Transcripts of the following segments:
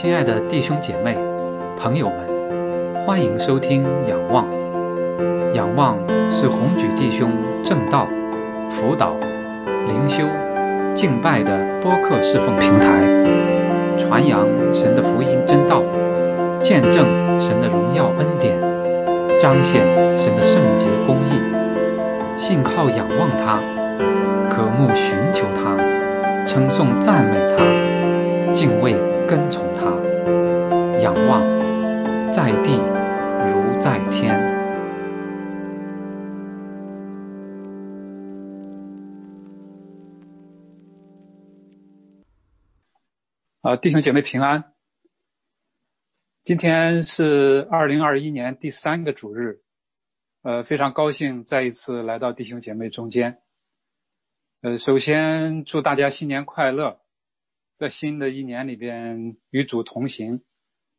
亲爱的弟兄姐妹、朋友们，欢迎收听《仰望》。仰望是红举弟兄正道、辅导、灵修、敬拜的播客侍奉平台，传扬神的福音真道，见证神的荣耀恩典，彰显神的圣洁公义。信靠仰望他，渴慕寻求他，称颂赞美他，敬畏跟从他。仰望，在地如在天。啊，弟兄姐妹平安。今天是二零二一年第三个主日，呃，非常高兴再一次来到弟兄姐妹中间。呃，首先祝大家新年快乐，在新的一年里边与主同行。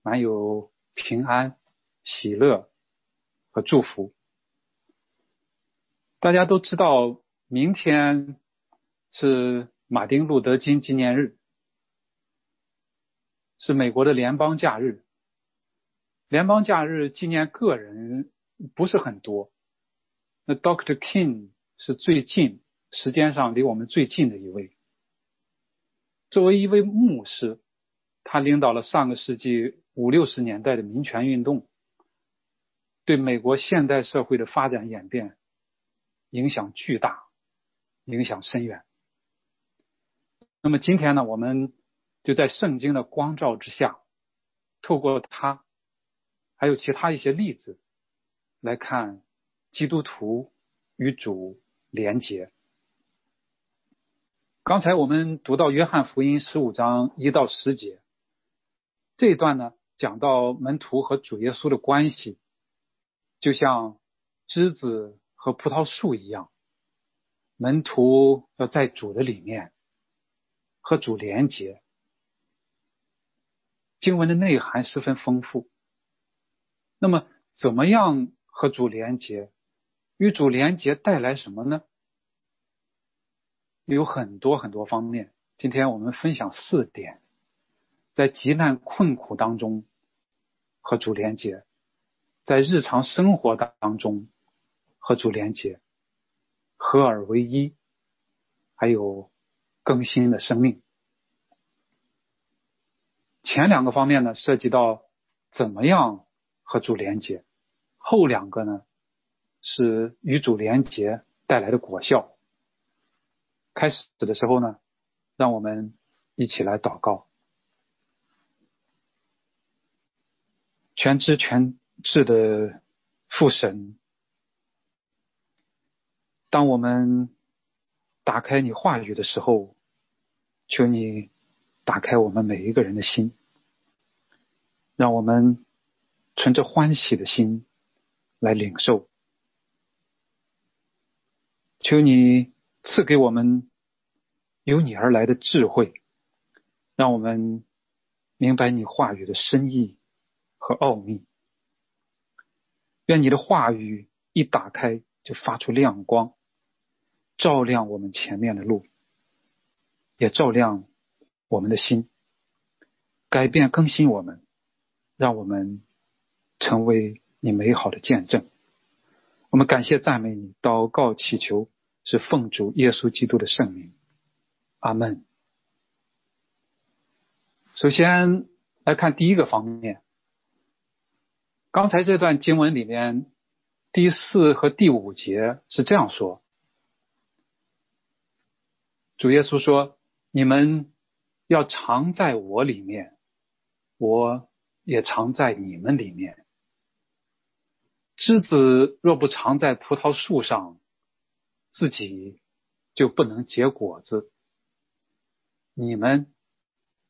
满有平安、喜乐和祝福。大家都知道，明天是马丁路德金纪念日，是美国的联邦假日。联邦假日纪念个人不是很多，那 Dr. King 是最近时间上离我们最近的一位。作为一位牧师，他领导了上个世纪。五六十年代的民权运动，对美国现代社会的发展演变影响巨大，影响深远。那么今天呢，我们就在圣经的光照之下，透过他，还有其他一些例子来看基督徒与主连结。刚才我们读到约翰福音十五章一到十节这一段呢。讲到门徒和主耶稣的关系，就像枝子和葡萄树一样，门徒要在主的里面和主连结。经文的内涵十分丰富。那么，怎么样和主连结？与主连结带来什么呢？有很多很多方面。今天我们分享四点，在极难困苦当中。和主连接，在日常生活当中和主连接，合而为一，还有更新的生命。前两个方面呢，涉及到怎么样和主连接；后两个呢，是与主连接带来的果效。开始的时候呢，让我们一起来祷告。全知全智的父神，当我们打开你话语的时候，求你打开我们每一个人的心，让我们存着欢喜的心来领受。求你赐给我们由你而来的智慧，让我们明白你话语的深意。和奥秘，愿你的话语一打开就发出亮光，照亮我们前面的路，也照亮我们的心，改变更新我们，让我们成为你美好的见证。我们感谢赞美你，祷告祈求是奉主耶稣基督的圣名，阿门。首先来看第一个方面。刚才这段经文里面，第四和第五节是这样说：主耶稣说：“你们要常在我里面，我也常在你们里面。枝子若不常在葡萄树上，自己就不能结果子。你们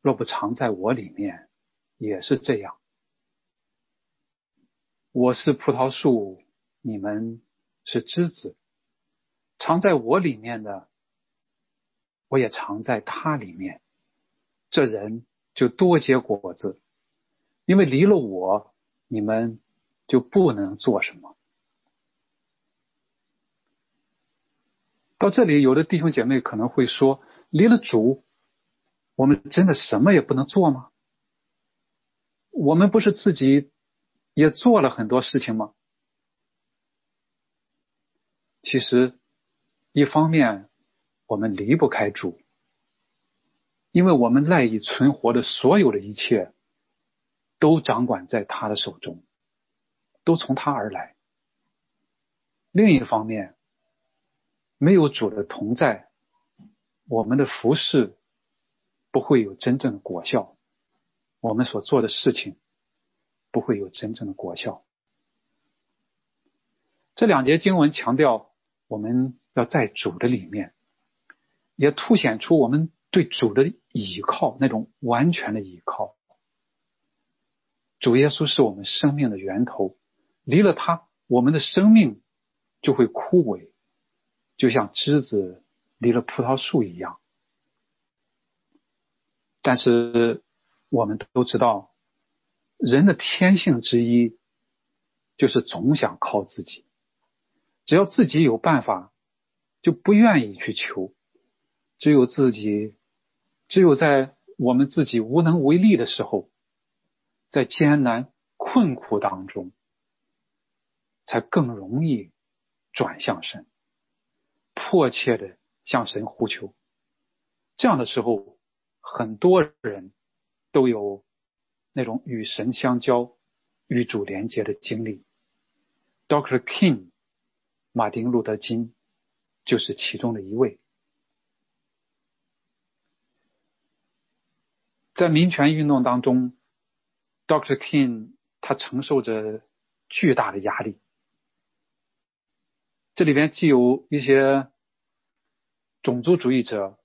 若不常在我里面，也是这样。”我是葡萄树，你们是枝子，藏在我里面的，我也藏在他里面。这人就多结果子，因为离了我，你们就不能做什么。到这里，有的弟兄姐妹可能会说：离了主，我们真的什么也不能做吗？我们不是自己也做了很多事情吗？其实，一方面我们离不开主，因为我们赖以存活的所有的一切，都掌管在他的手中，都从他而来。另一方面，没有主的同在，我们的服饰不会有真正的果效，我们所做的事情不会有真正的果效。这两节经文强调。我们要在主的里面，也凸显出我们对主的倚靠，那种完全的倚靠。主耶稣是我们生命的源头，离了他，我们的生命就会枯萎，就像枝子离了葡萄树一样。但是我们都知道，人的天性之一就是总想靠自己。只要自己有办法，就不愿意去求。只有自己，只有在我们自己无能为力的时候，在艰难困苦当中，才更容易转向神，迫切的向神呼求。这样的时候，很多人都有那种与神相交、与主连接的经历。Dr. King。马丁·路德·金就是其中的一位。在民权运动当中，Dr. King 他承受着巨大的压力。这里边既有一些种族主义者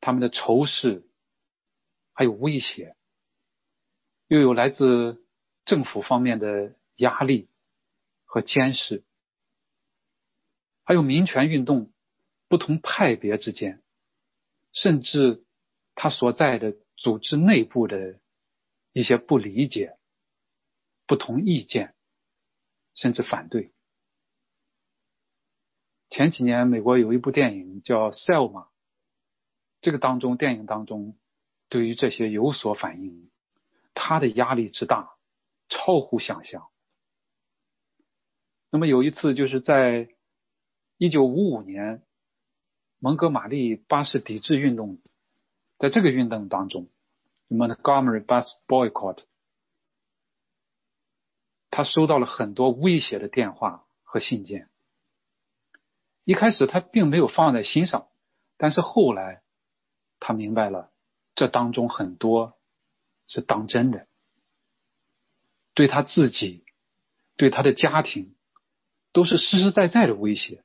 他们的仇视，还有威胁，又有来自政府方面的压力和监视。还有民权运动，不同派别之间，甚至他所在的组织内部的一些不理解、不同意见，甚至反对。前几年，美国有一部电影叫《Selma》，这个当中，电影当中对于这些有所反应，他的压力之大，超乎想象。那么有一次，就是在。一九五五年，蒙哥马利巴士抵制运动，在这个运动当中，Montgomery Bus Boycott，他收到了很多威胁的电话和信件。一开始他并没有放在心上，但是后来他明白了，这当中很多是当真的，对他自己，对他的家庭，都是实实在在的威胁。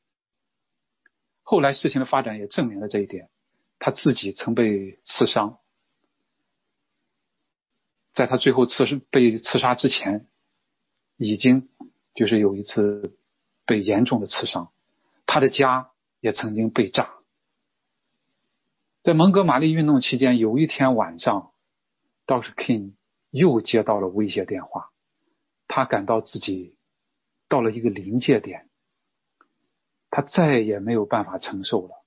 后来事情的发展也证明了这一点，他自己曾被刺伤，在他最后刺是被刺杀之前，已经就是有一次被严重的刺伤，他的家也曾经被炸。在蒙哥马利运动期间，有一天晚上，Dr. King 又接到了威胁电话，他感到自己到了一个临界点。他再也没有办法承受了，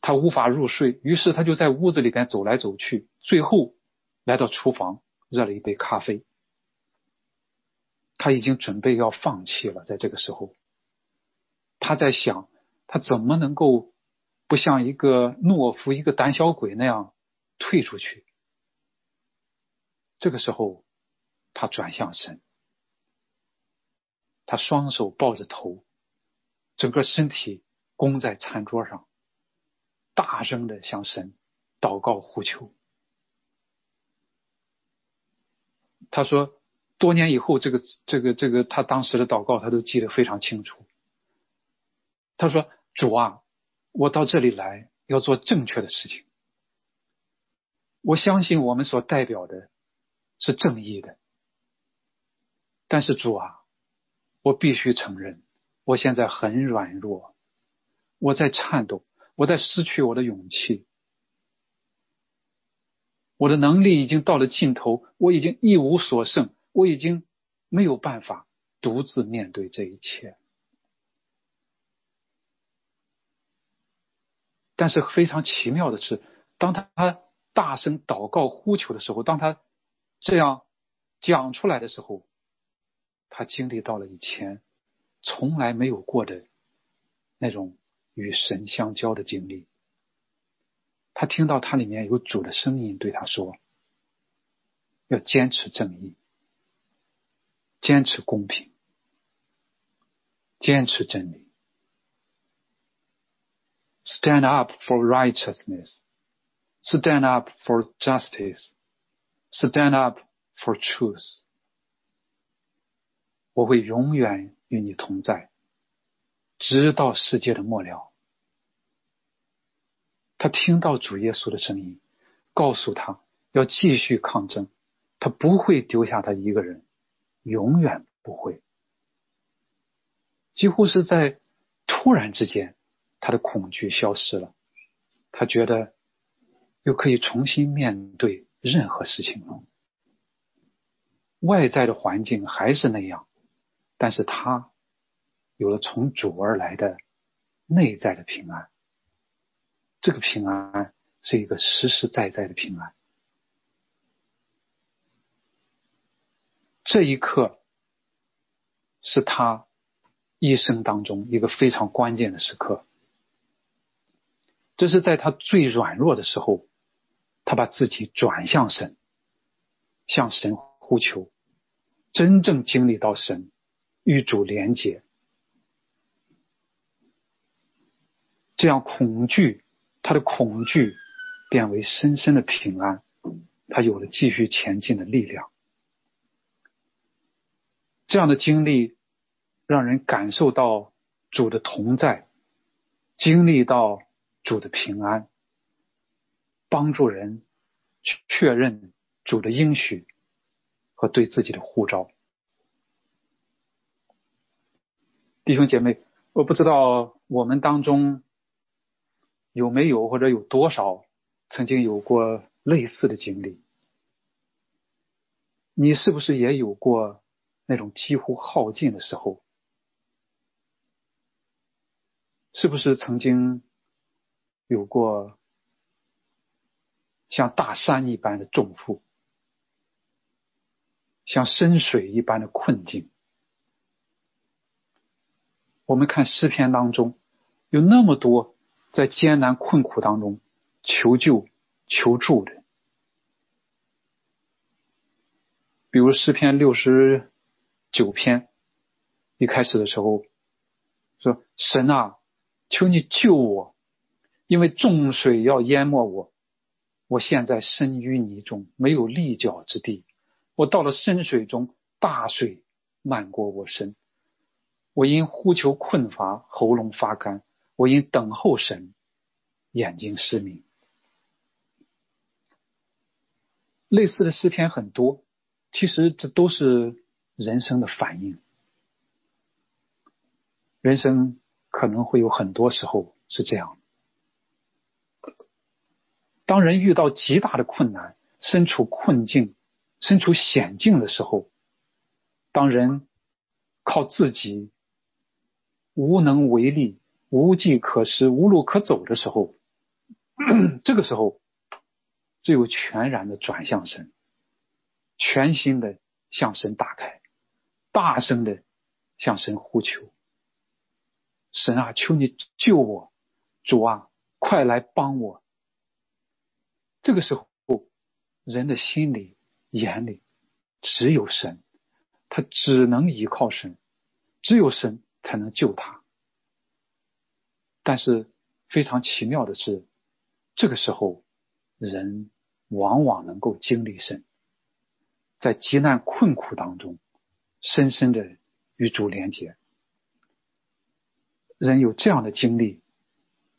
他无法入睡，于是他就在屋子里边走来走去，最后来到厨房，热了一杯咖啡。他已经准备要放弃了，在这个时候，他在想，他怎么能够不像一个懦夫、一个胆小鬼那样退出去？这个时候，他转向神。他双手抱着头，整个身体弓在餐桌上，大声的向神祷告呼求。他说，多年以后，这个这个这个，他当时的祷告他都记得非常清楚。他说：“主啊，我到这里来要做正确的事情。我相信我们所代表的是正义的，但是主啊。”我必须承认，我现在很软弱，我在颤抖，我在失去我的勇气，我的能力已经到了尽头，我已经一无所剩，我已经没有办法独自面对这一切。但是非常奇妙的是，当他大声祷告呼求的时候，当他这样讲出来的时候，他经历到了以前从来没有过的那种与神相交的经历。他听到他里面有主的声音对他说：“要坚持正义，坚持公平，坚持真理。” Stand up for righteousness. Stand up for justice. Stand up for truth. 我会永远与你同在，直到世界的末了。他听到主耶稣的声音，告诉他要继续抗争，他不会丢下他一个人，永远不会。几乎是在突然之间。他的恐惧消失了，他觉得又可以重新面对任何事情了。外在的环境还是那样，但是他有了从主而来的内在的平安。这个平安是一个实实在在的平安。这一刻是他一生当中一个非常关键的时刻。这是在他最软弱的时候，他把自己转向神，向神呼求，真正经历到神与主连结，这样恐惧，他的恐惧变为深深的平安，他有了继续前进的力量。这样的经历让人感受到主的同在，经历到。主的平安，帮助人确认主的应许和对自己的呼召。弟兄姐妹，我不知道我们当中有没有或者有多少曾经有过类似的经历？你是不是也有过那种几乎耗尽的时候？是不是曾经？有过像大山一般的重负，像深水一般的困境。我们看诗篇当中有那么多在艰难困苦当中求救求助的，比如诗篇六十九篇一开始的时候说：“神啊，求你救我。”因为重水要淹没我，我现在身淤泥中，没有立脚之地。我到了深水中，大水漫过我身。我因呼求困乏，喉咙发干；我因等候神，眼睛失明。类似的诗篇很多，其实这都是人生的反应。人生可能会有很多时候是这样。当人遇到极大的困难、身处困境、身处险境的时候，当人靠自己无能为力、无计可施、无路可走的时候，这个时候只有全然的转向神，全心的向神打开，大声的向神呼求：“神啊，求你救我！主啊，快来帮我！”这个时候，人的心里、眼里只有神，他只能依靠神，只有神才能救他。但是非常奇妙的是，这个时候人往往能够经历神，在极难困苦当中，深深的与主连接。人有这样的经历，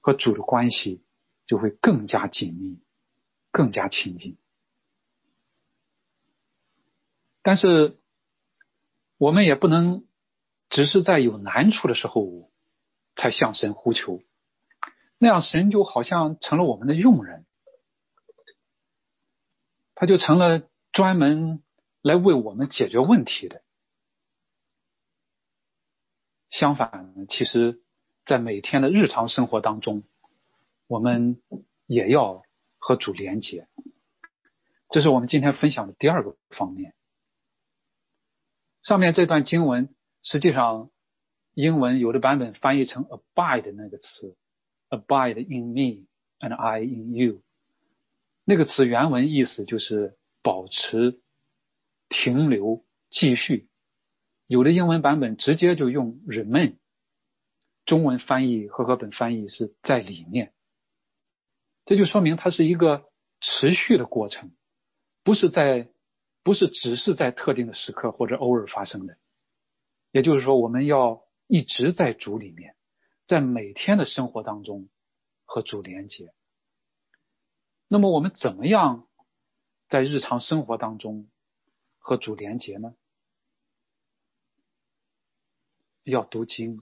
和主的关系就会更加紧密。更加亲近，但是我们也不能只是在有难处的时候才向神呼求，那样神就好像成了我们的佣人，他就成了专门来为我们解决问题的。相反，其实，在每天的日常生活当中，我们也要。和主连接，这是我们今天分享的第二个方面。上面这段经文实际上英文有的版本翻译成 “abide” 那个词，“abide in me and I in you”，那个词原文意思就是保持、停留、继续。有的英文版本直接就用 “remain”，中文翻译和合本翻译是在里面。这就说明它是一个持续的过程，不是在，不是只是在特定的时刻或者偶尔发生的。也就是说，我们要一直在主里面，在每天的生活当中和主连接。那么，我们怎么样在日常生活当中和主连接呢？要读经，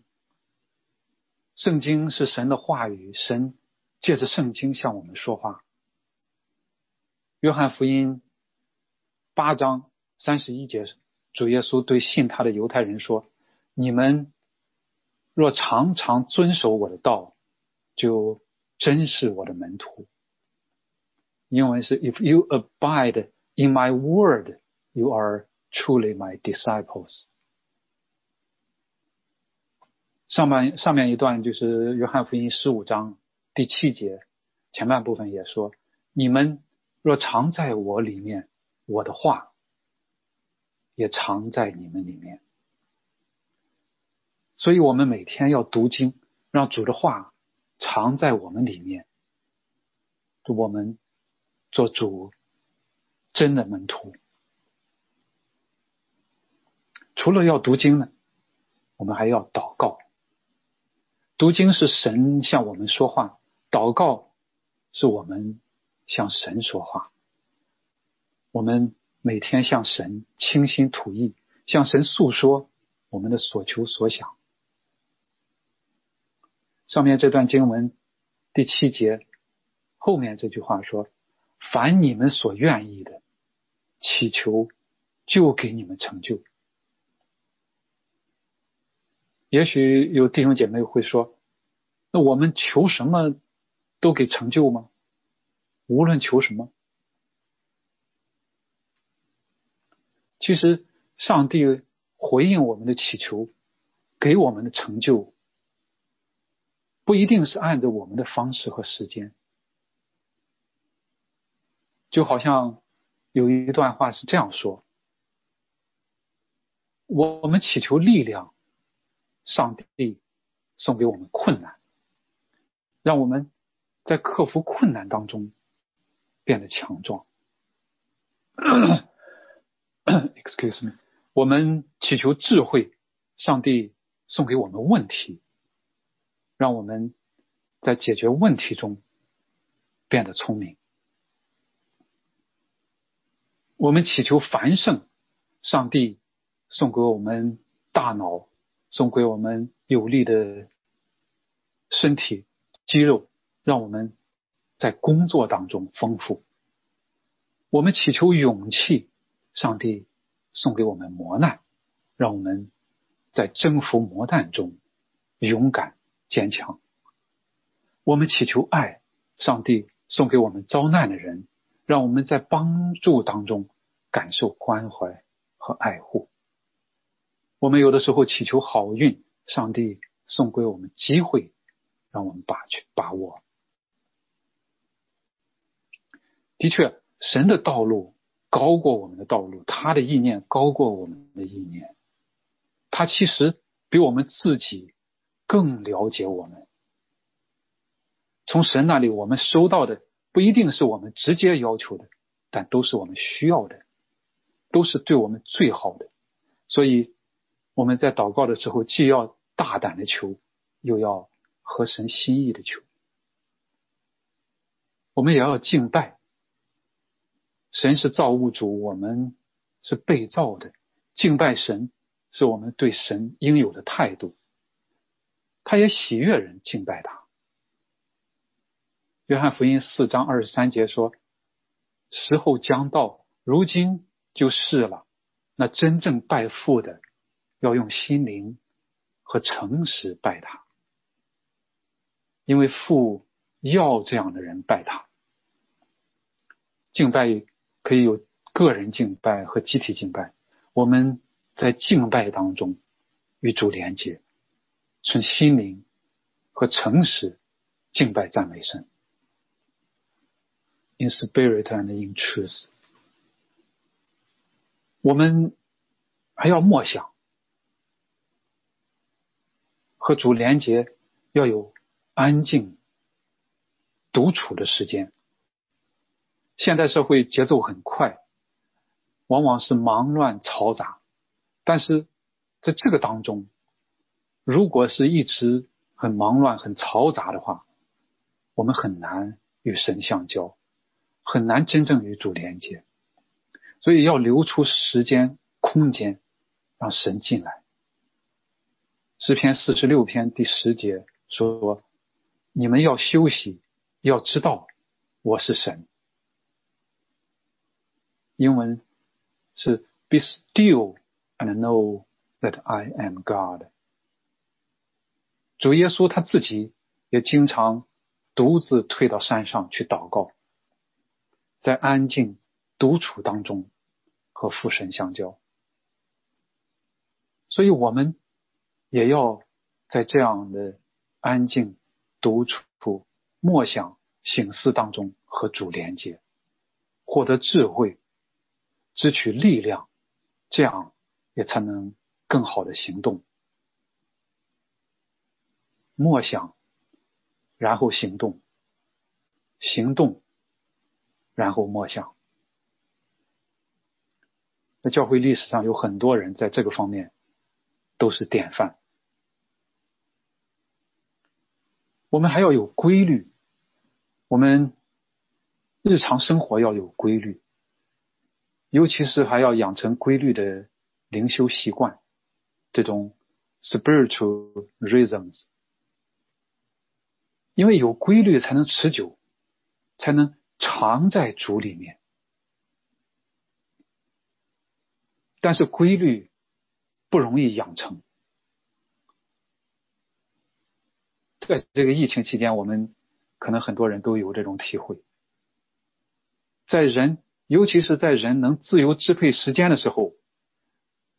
圣经是神的话语，神。借着圣经向我们说话。约翰福音八章三十一节，主耶稣对信他的犹太人说：“你们若常常遵守我的道，就真是我的门徒。”英文是 “If you abide in my word, you are truly my disciples。”上半上面一段就是约翰福音十五章。第七节前半部分也说：“你们若常在我里面，我的话也常在你们里面。”所以，我们每天要读经，让主的话常在我们里面，我们做主真的门徒。除了要读经呢，我们还要祷告。读经是神向我们说话。祷告是我们向神说话，我们每天向神倾心吐意，向神诉说我们的所求所想。上面这段经文第七节后面这句话说：“凡你们所愿意的，祈求就给你们成就。”也许有弟兄姐妹会说：“那我们求什么？”都给成就吗？无论求什么，其实上帝回应我们的祈求，给我们的成就，不一定是按照我们的方式和时间。就好像有一段话是这样说：我们祈求力量，上帝送给我们困难，让我们。在克服困难当中变得强壮。Excuse me，我们祈求智慧，上帝送给我们问题，让我们在解决问题中变得聪明。我们祈求繁盛，上帝送给我们大脑，送给我们有力的身体肌肉。让我们在工作当中丰富。我们祈求勇气，上帝送给我们磨难，让我们在征服磨难中勇敢坚强。我们祈求爱，上帝送给我们遭难的人，让我们在帮助当中感受关怀和爱护。我们有的时候祈求好运，上帝送给我们机会，让我们把去把握。的确，神的道路高过我们的道路，他的意念高过我们的意念。他其实比我们自己更了解我们。从神那里，我们收到的不一定是我们直接要求的，但都是我们需要的，都是对我们最好的。所以我们在祷告的时候，既要大胆的求，又要合神心意的求。我们也要敬拜。神是造物主，我们是被造的。敬拜神是我们对神应有的态度。他也喜悦人敬拜他。约翰福音四章二十三节说：“时候将到，如今就是了。那真正拜父的，要用心灵和诚实拜他，因为父要这样的人拜他。敬拜。”可以有个人敬拜和集体敬拜。我们在敬拜当中与主连接，从心灵和诚实敬拜赞美神。In spirit and in truth，我们还要默想和主连接，要有安静独处的时间。现代社会节奏很快，往往是忙乱嘈杂，但是在这个当中，如果是一直很忙乱、很嘈杂的话，我们很难与神相交。很难真正与主连接，所以要留出时间、空间，让神进来。诗篇四十六篇第十节说：“你们要休息，要知道我是神。”英文是 “Be still and know that I am God。”主耶稣他自己也经常独自退到山上去祷告。在安静独处当中和父神相交，所以我们也要在这样的安静独处、默想、醒思当中和主连接，获得智慧，支取力量，这样也才能更好的行动。默想，然后行动，行动。然后默想，在教会历史上有很多人在这个方面都是典范。我们还要有规律，我们日常生活要有规律，尤其是还要养成规律的灵修习惯，这种 spiritual rhythms，因为有规律才能持久，才能。常在主里面，但是规律不容易养成。在这个疫情期间，我们可能很多人都有这种体会，在人，尤其是在人能自由支配时间的时候，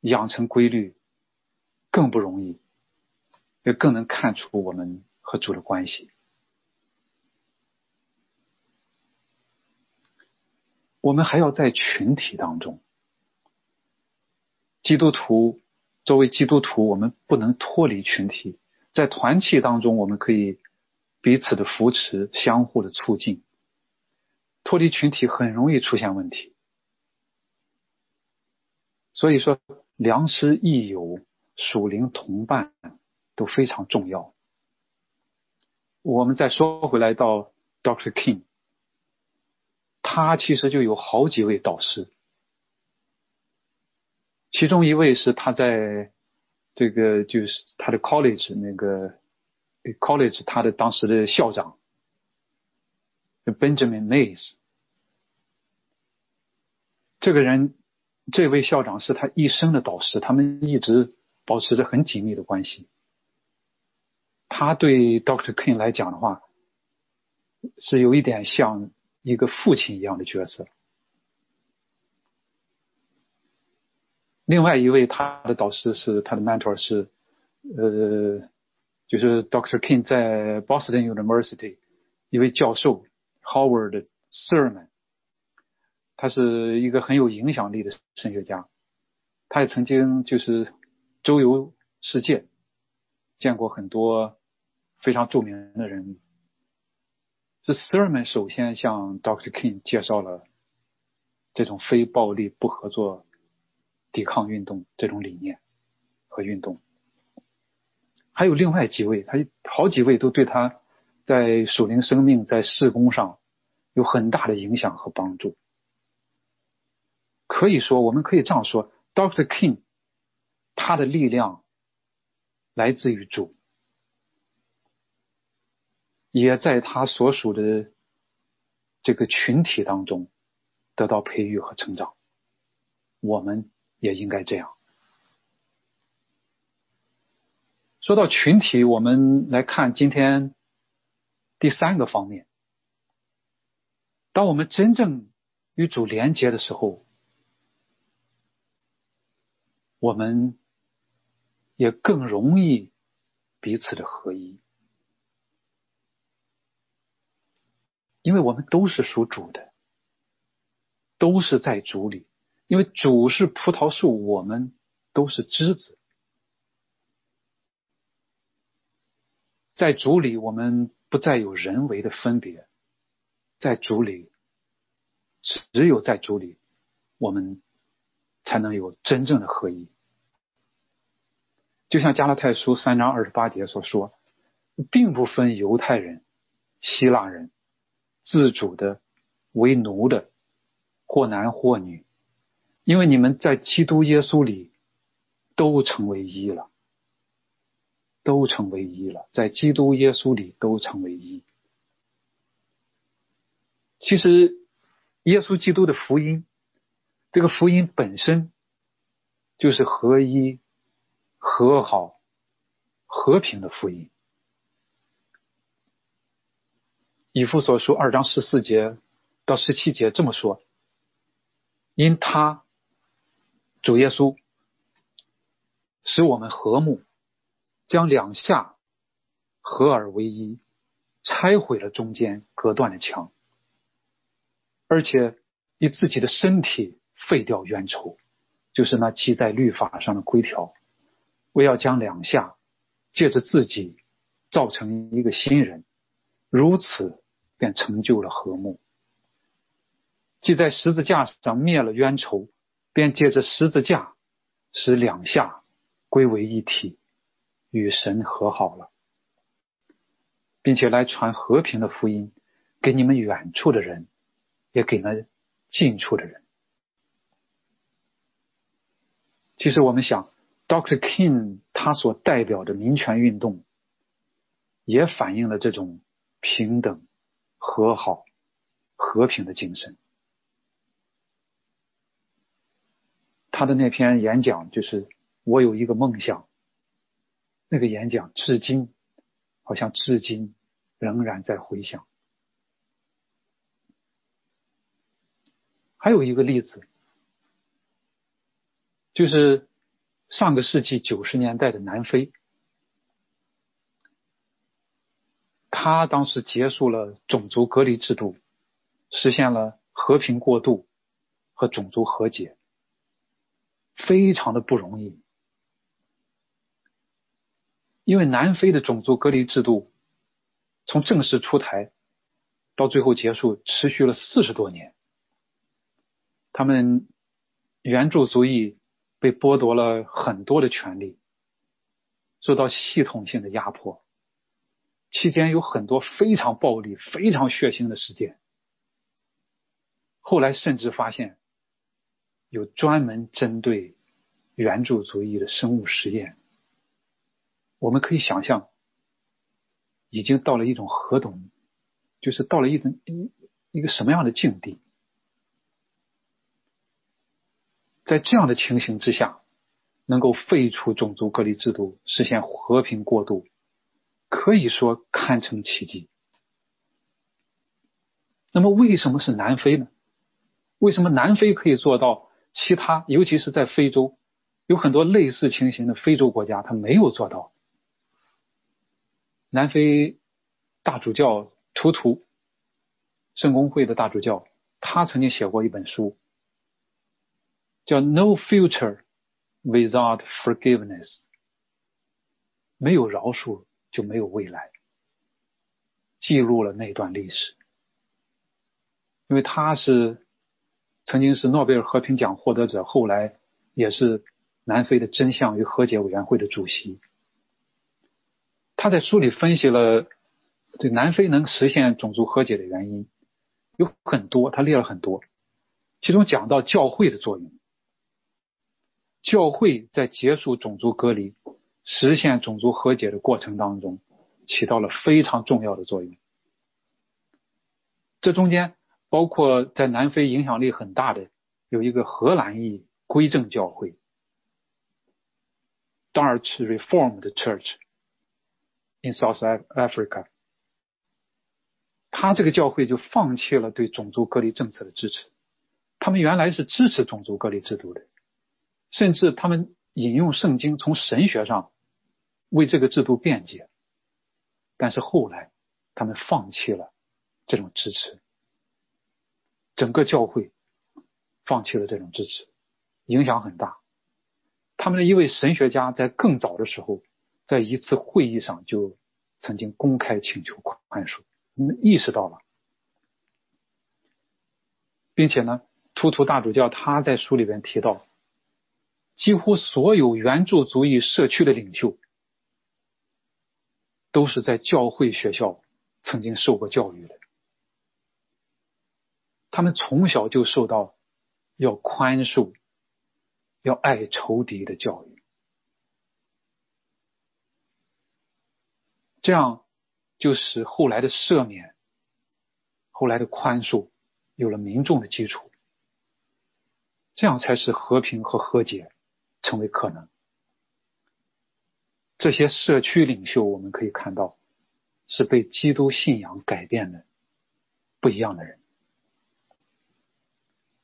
养成规律更不容易，也更能看出我们和主的关系。我们还要在群体当中，基督徒作为基督徒，我们不能脱离群体。在团契当中，我们可以彼此的扶持，相互的促进。脱离群体很容易出现问题。所以说，良师益友、属灵同伴都非常重要。我们再说回来到 Dr. King。他其实就有好几位导师，其中一位是他在这个就是他的 college 那个 college 他的当时的校长 Benjamin Mays，这个人这位校长是他一生的导师，他们一直保持着很紧密的关系。他对 Doctor King 来讲的话，是有一点像。一个父亲一样的角色。另外一位他的导师是他的 mentor 是，呃，就是 Dr. King 在 Boston University 一位教授 Howard Thurman，他是一个很有影响力的神学家，他也曾经就是周游世界，见过很多非常著名的人。是 Thurman 首先向 Dr. King 介绍了这种非暴力不合作抵抗运动这种理念和运动，还有另外几位，他好几位都对他在属灵生命在事工上有很大的影响和帮助。可以说，我们可以这样说：Dr. King 他的力量来自于主。也在他所属的这个群体当中得到培育和成长，我们也应该这样。说到群体，我们来看今天第三个方面。当我们真正与主连接的时候，我们也更容易彼此的合一，因为我们都是属主的，都是在主里。因为主是葡萄树，我们都是枝子。在主里，我们不再有人为的分别，在主里，只有在主里，我们才能有真正的合一。就像加拉太书三章二十八节所说，并不分犹太人、希腊人、自主的、为奴的，或男或女，因为你们在基督耶稣里都成为一了。都成为一了，在基督耶稣里都成为一。其实，耶稣基督的福音，这个福音本身就是合一、和好、和平的福音。以父所书二章十四节到十七节这么说：因他主耶稣使我们和睦。将两下合而为一，拆毁了中间隔断的墙，而且以自己的身体废掉冤仇，就是那记在律法上的规条。我要将两下借着自己造成一个新人，如此便成就了和睦。既在十字架上灭了冤仇，便借着十字架使两下归为一体。与神和好了，并且来传和平的福音给你们远处的人，也给了近处的人。其实我们想，Dr. King 他所代表的民权运动，也反映了这种平等、和好、和平的精神。他的那篇演讲就是“我有一个梦想”。那个演讲至今，好像至今仍然在回响。还有一个例子，就是上个世纪九十年代的南非，他当时结束了种族隔离制度，实现了和平过渡和种族和解，非常的不容易。因为南非的种族隔离制度从正式出台到最后结束，持续了四十多年。他们原住族裔被剥夺了很多的权利，受到系统性的压迫，期间有很多非常暴力、非常血腥的事件。后来甚至发现有专门针对原住族裔的生物实验。我们可以想象，已经到了一种何等，就是到了一种一一个什么样的境地？在这样的情形之下，能够废除种族隔离制度，实现和平过渡，可以说堪称奇迹。那么，为什么是南非呢？为什么南非可以做到，其他尤其是在非洲，有很多类似情形的非洲国家，他没有做到？南非大主教图图圣公会的大主教，他曾经写过一本书，叫《No Future Without Forgiveness》，没有饶恕就没有未来，记录了那段历史。因为他是曾经是诺贝尔和平奖获得者，后来也是南非的真相与和解委员会的主席。他在书里分析了这南非能实现种族和解的原因有很多，他列了很多，其中讲到教会的作用。教会在结束种族隔离、实现种族和解的过程当中，起到了非常重要的作用。这中间包括在南非影响力很大的有一个荷兰裔归正教会 （Dutch Reformed Church）。in South Africa，他这个教会就放弃了对种族隔离政策的支持，他们原来是支持种族隔离制度的，甚至他们引用圣经从神学上为这个制度辩解。但是后来，他们放弃了这种支持，整个教会放弃了这种支持，影响很大。他们的一位神学家在更早的时候，在一次会议上就曾经公开请求宽恕，意识到了，并且呢，图图大主教他在书里边提到，几乎所有原住族裔社区的领袖。都是在教会学校曾经受过教育的，他们从小就受到要宽恕、要爱仇敌的教育，这样就使后来的赦免、后来的宽恕有了民众的基础，这样才使和平和和解成为可能。这些社区领袖，我们可以看到，是被基督信仰改变的不一样的人。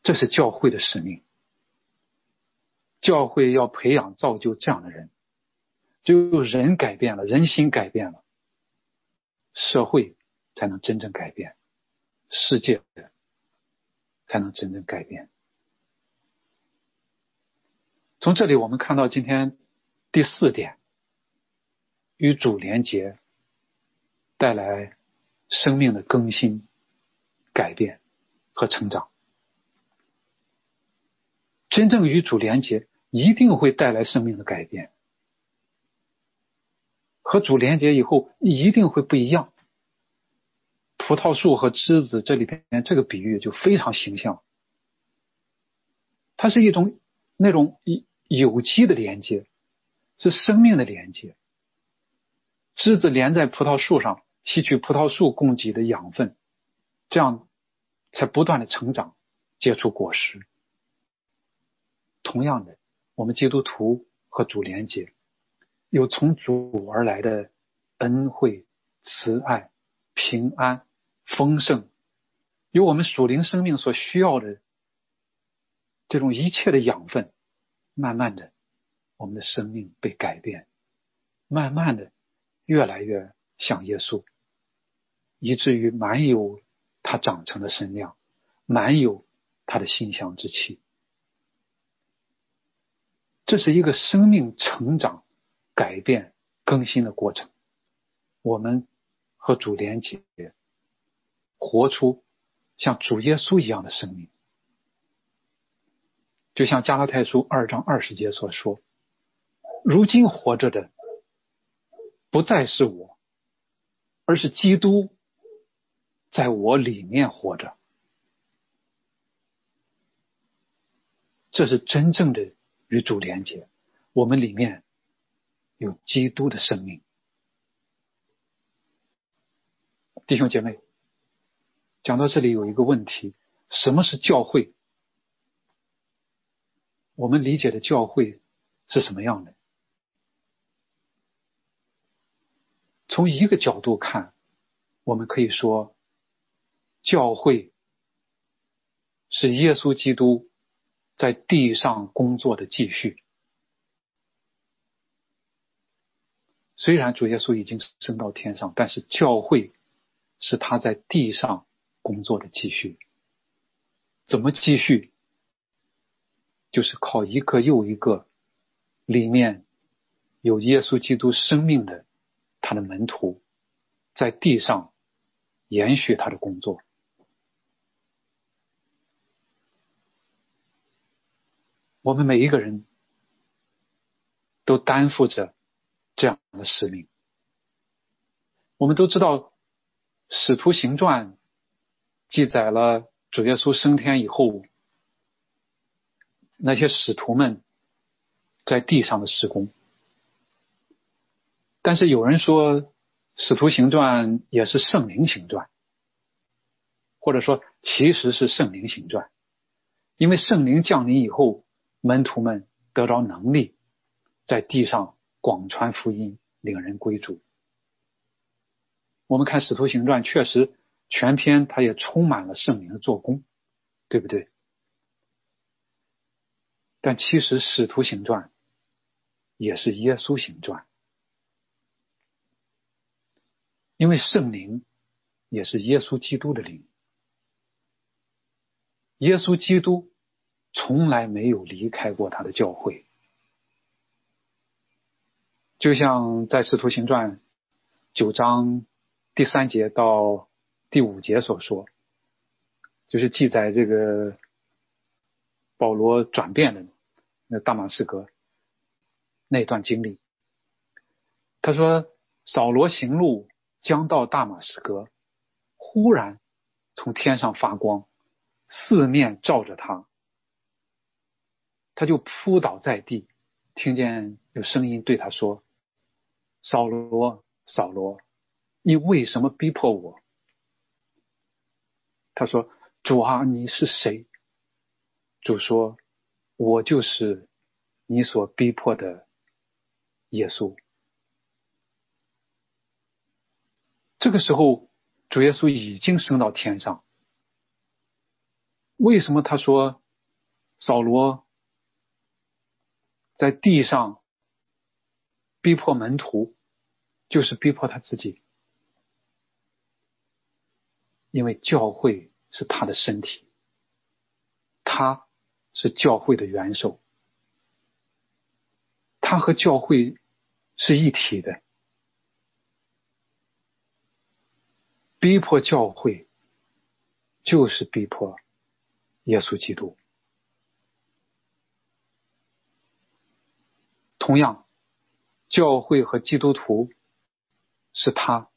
这是教会的使命。教会要培养、造就这样的人，只有人改变了，人心改变了，社会才能真正改变，世界才能真正改变。从这里，我们看到今天第四点。与主连结，带来生命的更新、改变和成长。真正与主连结，一定会带来生命的改变。和主连结以后，一定会不一样。葡萄树和枝子这里边这个比喻就非常形象，它是一种那种有有机的连接，是生命的连接。枝子连在葡萄树上，吸取葡萄树供给的养分，这样才不断的成长，结出果实。同样的，我们基督徒和主连结，有从主而来的恩惠、慈爱、平安、丰盛，有我们属灵生命所需要的这种一切的养分。慢慢的，我们的生命被改变，慢慢的。越来越像耶稣，以至于满有他长成的身量，满有他的馨香之气。这是一个生命成长、改变、更新的过程。我们和主连结，活出像主耶稣一样的生命。就像加拉太书二章二十节所说：“如今活着的。”不再是我，而是基督在我里面活着。这是真正的与主连接。我们里面有基督的生命。弟兄姐妹，讲到这里有一个问题：什么是教会？我们理解的教会是什么样的？从一个角度看，我们可以说，教会是耶稣基督在地上工作的继续。虽然主耶稣已经升到天上，但是教会是他在地上工作的继续。怎么继续？就是靠一个又一个里面有耶稣基督生命的。他的门徒在地上延续他的工作。我们每一个人都担负着这样的使命。我们都知道，《使徒行传》记载了主耶稣升天以后，那些使徒们在地上的施工。但是有人说，《使徒行传》也是圣灵行传，或者说其实是圣灵行传，因为圣灵降临以后，门徒们得着能力，在地上广传福音，领人归主。我们看《使徒行传》，确实全篇它也充满了圣灵的做工，对不对？但其实《使徒行传》也是耶稣行传，因为圣灵也是耶稣基督的灵，耶稣基督从来没有离开过他的教会，就像在《使徒行传》九章第三节到第五节所说，就是记载这个保罗转变的。那大马士革那段经历，他说：“扫罗行路将到大马士革，忽然从天上发光，四面照着他，他就扑倒在地，听见有声音对他说：‘扫罗，扫罗，你为什么逼迫我？’他说：‘主啊，你是谁？’主说。”我就是你所逼迫的耶稣。这个时候，主耶稣已经升到天上。为什么他说扫罗在地上逼迫门徒，就是逼迫他自己？因为教会是他的身体，他。是教会的元首，他和教会是一体的。逼迫教会，就是逼迫耶稣基督。同样，教会和基督徒是他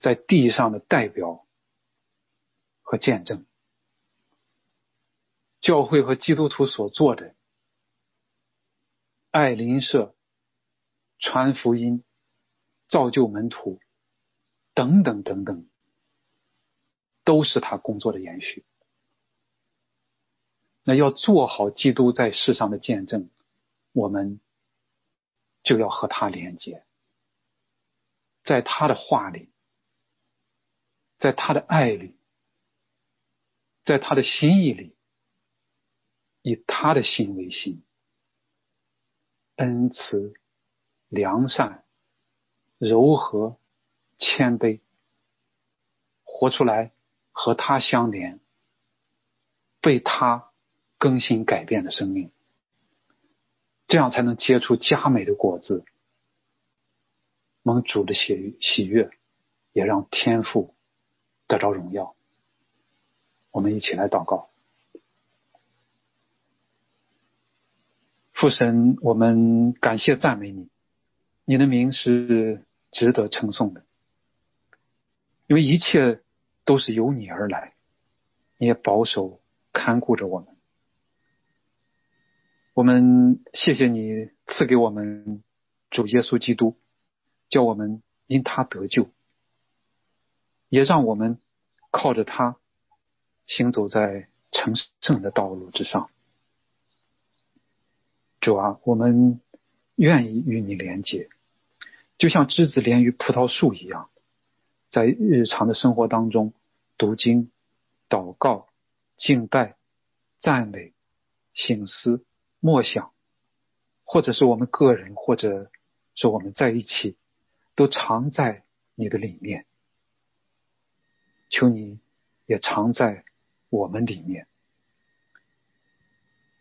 在地上的代表和见证。教会和基督徒所做的爱邻舍、传福音、造就门徒等等等等，都是他工作的延续。那要做好基督在世上的见证，我们就要和他连接，在他的话里，在他的爱里，在他的心意里。以他的心为心，恩慈、良善、柔和、谦卑，活出来和他相连，被他更新改变的生命，这样才能结出佳美的果子，蒙主的喜喜悦，也让天父得着荣耀。我们一起来祷告。父神，我们感谢赞美你，你的名是值得称颂的，因为一切都是由你而来，你也保守看顾着我们。我们谢谢你赐给我们主耶稣基督，叫我们因他得救，也让我们靠着他行走在成圣的道路之上。主啊，我们愿意与你连接，就像枝子连于葡萄树一样，在日常的生活当中读经、祷告、敬拜、赞美、醒思、默想，或者是我们个人，或者是我们在一起，都藏在你的里面。求你也藏在我们里面。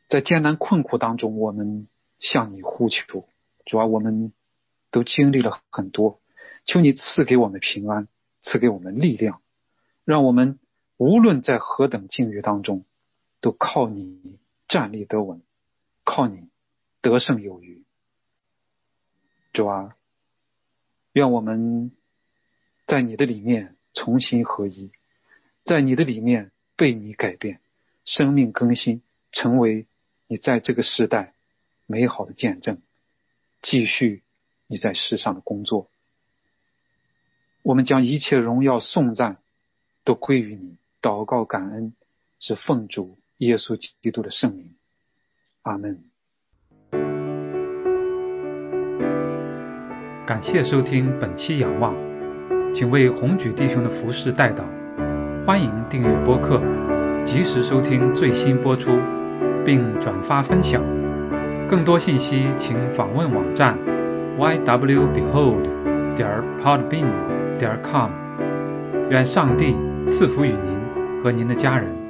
在艰难困苦当中，我们向你呼求，主啊，我们都经历了很多，求你赐给我们平安，赐给我们力量，让我们无论在何等境遇当中，都靠你站立得稳，靠你得胜有余。主啊，愿我们在你的里面重新合一，在你的里面被你改变，生命更新，成为。你在这个时代美好的见证，继续你在世上的工作。我们将一切荣耀颂赞都归于你，祷告感恩是奉主耶稣基督的圣名，阿门。感谢收听本期仰望，请为红举弟兄的服饰代祷，欢迎订阅播客，及时收听最新播出。并转发分享。更多信息请访问网站 ywbehold 点 podbean 点 com。愿上帝赐福与您和您的家人。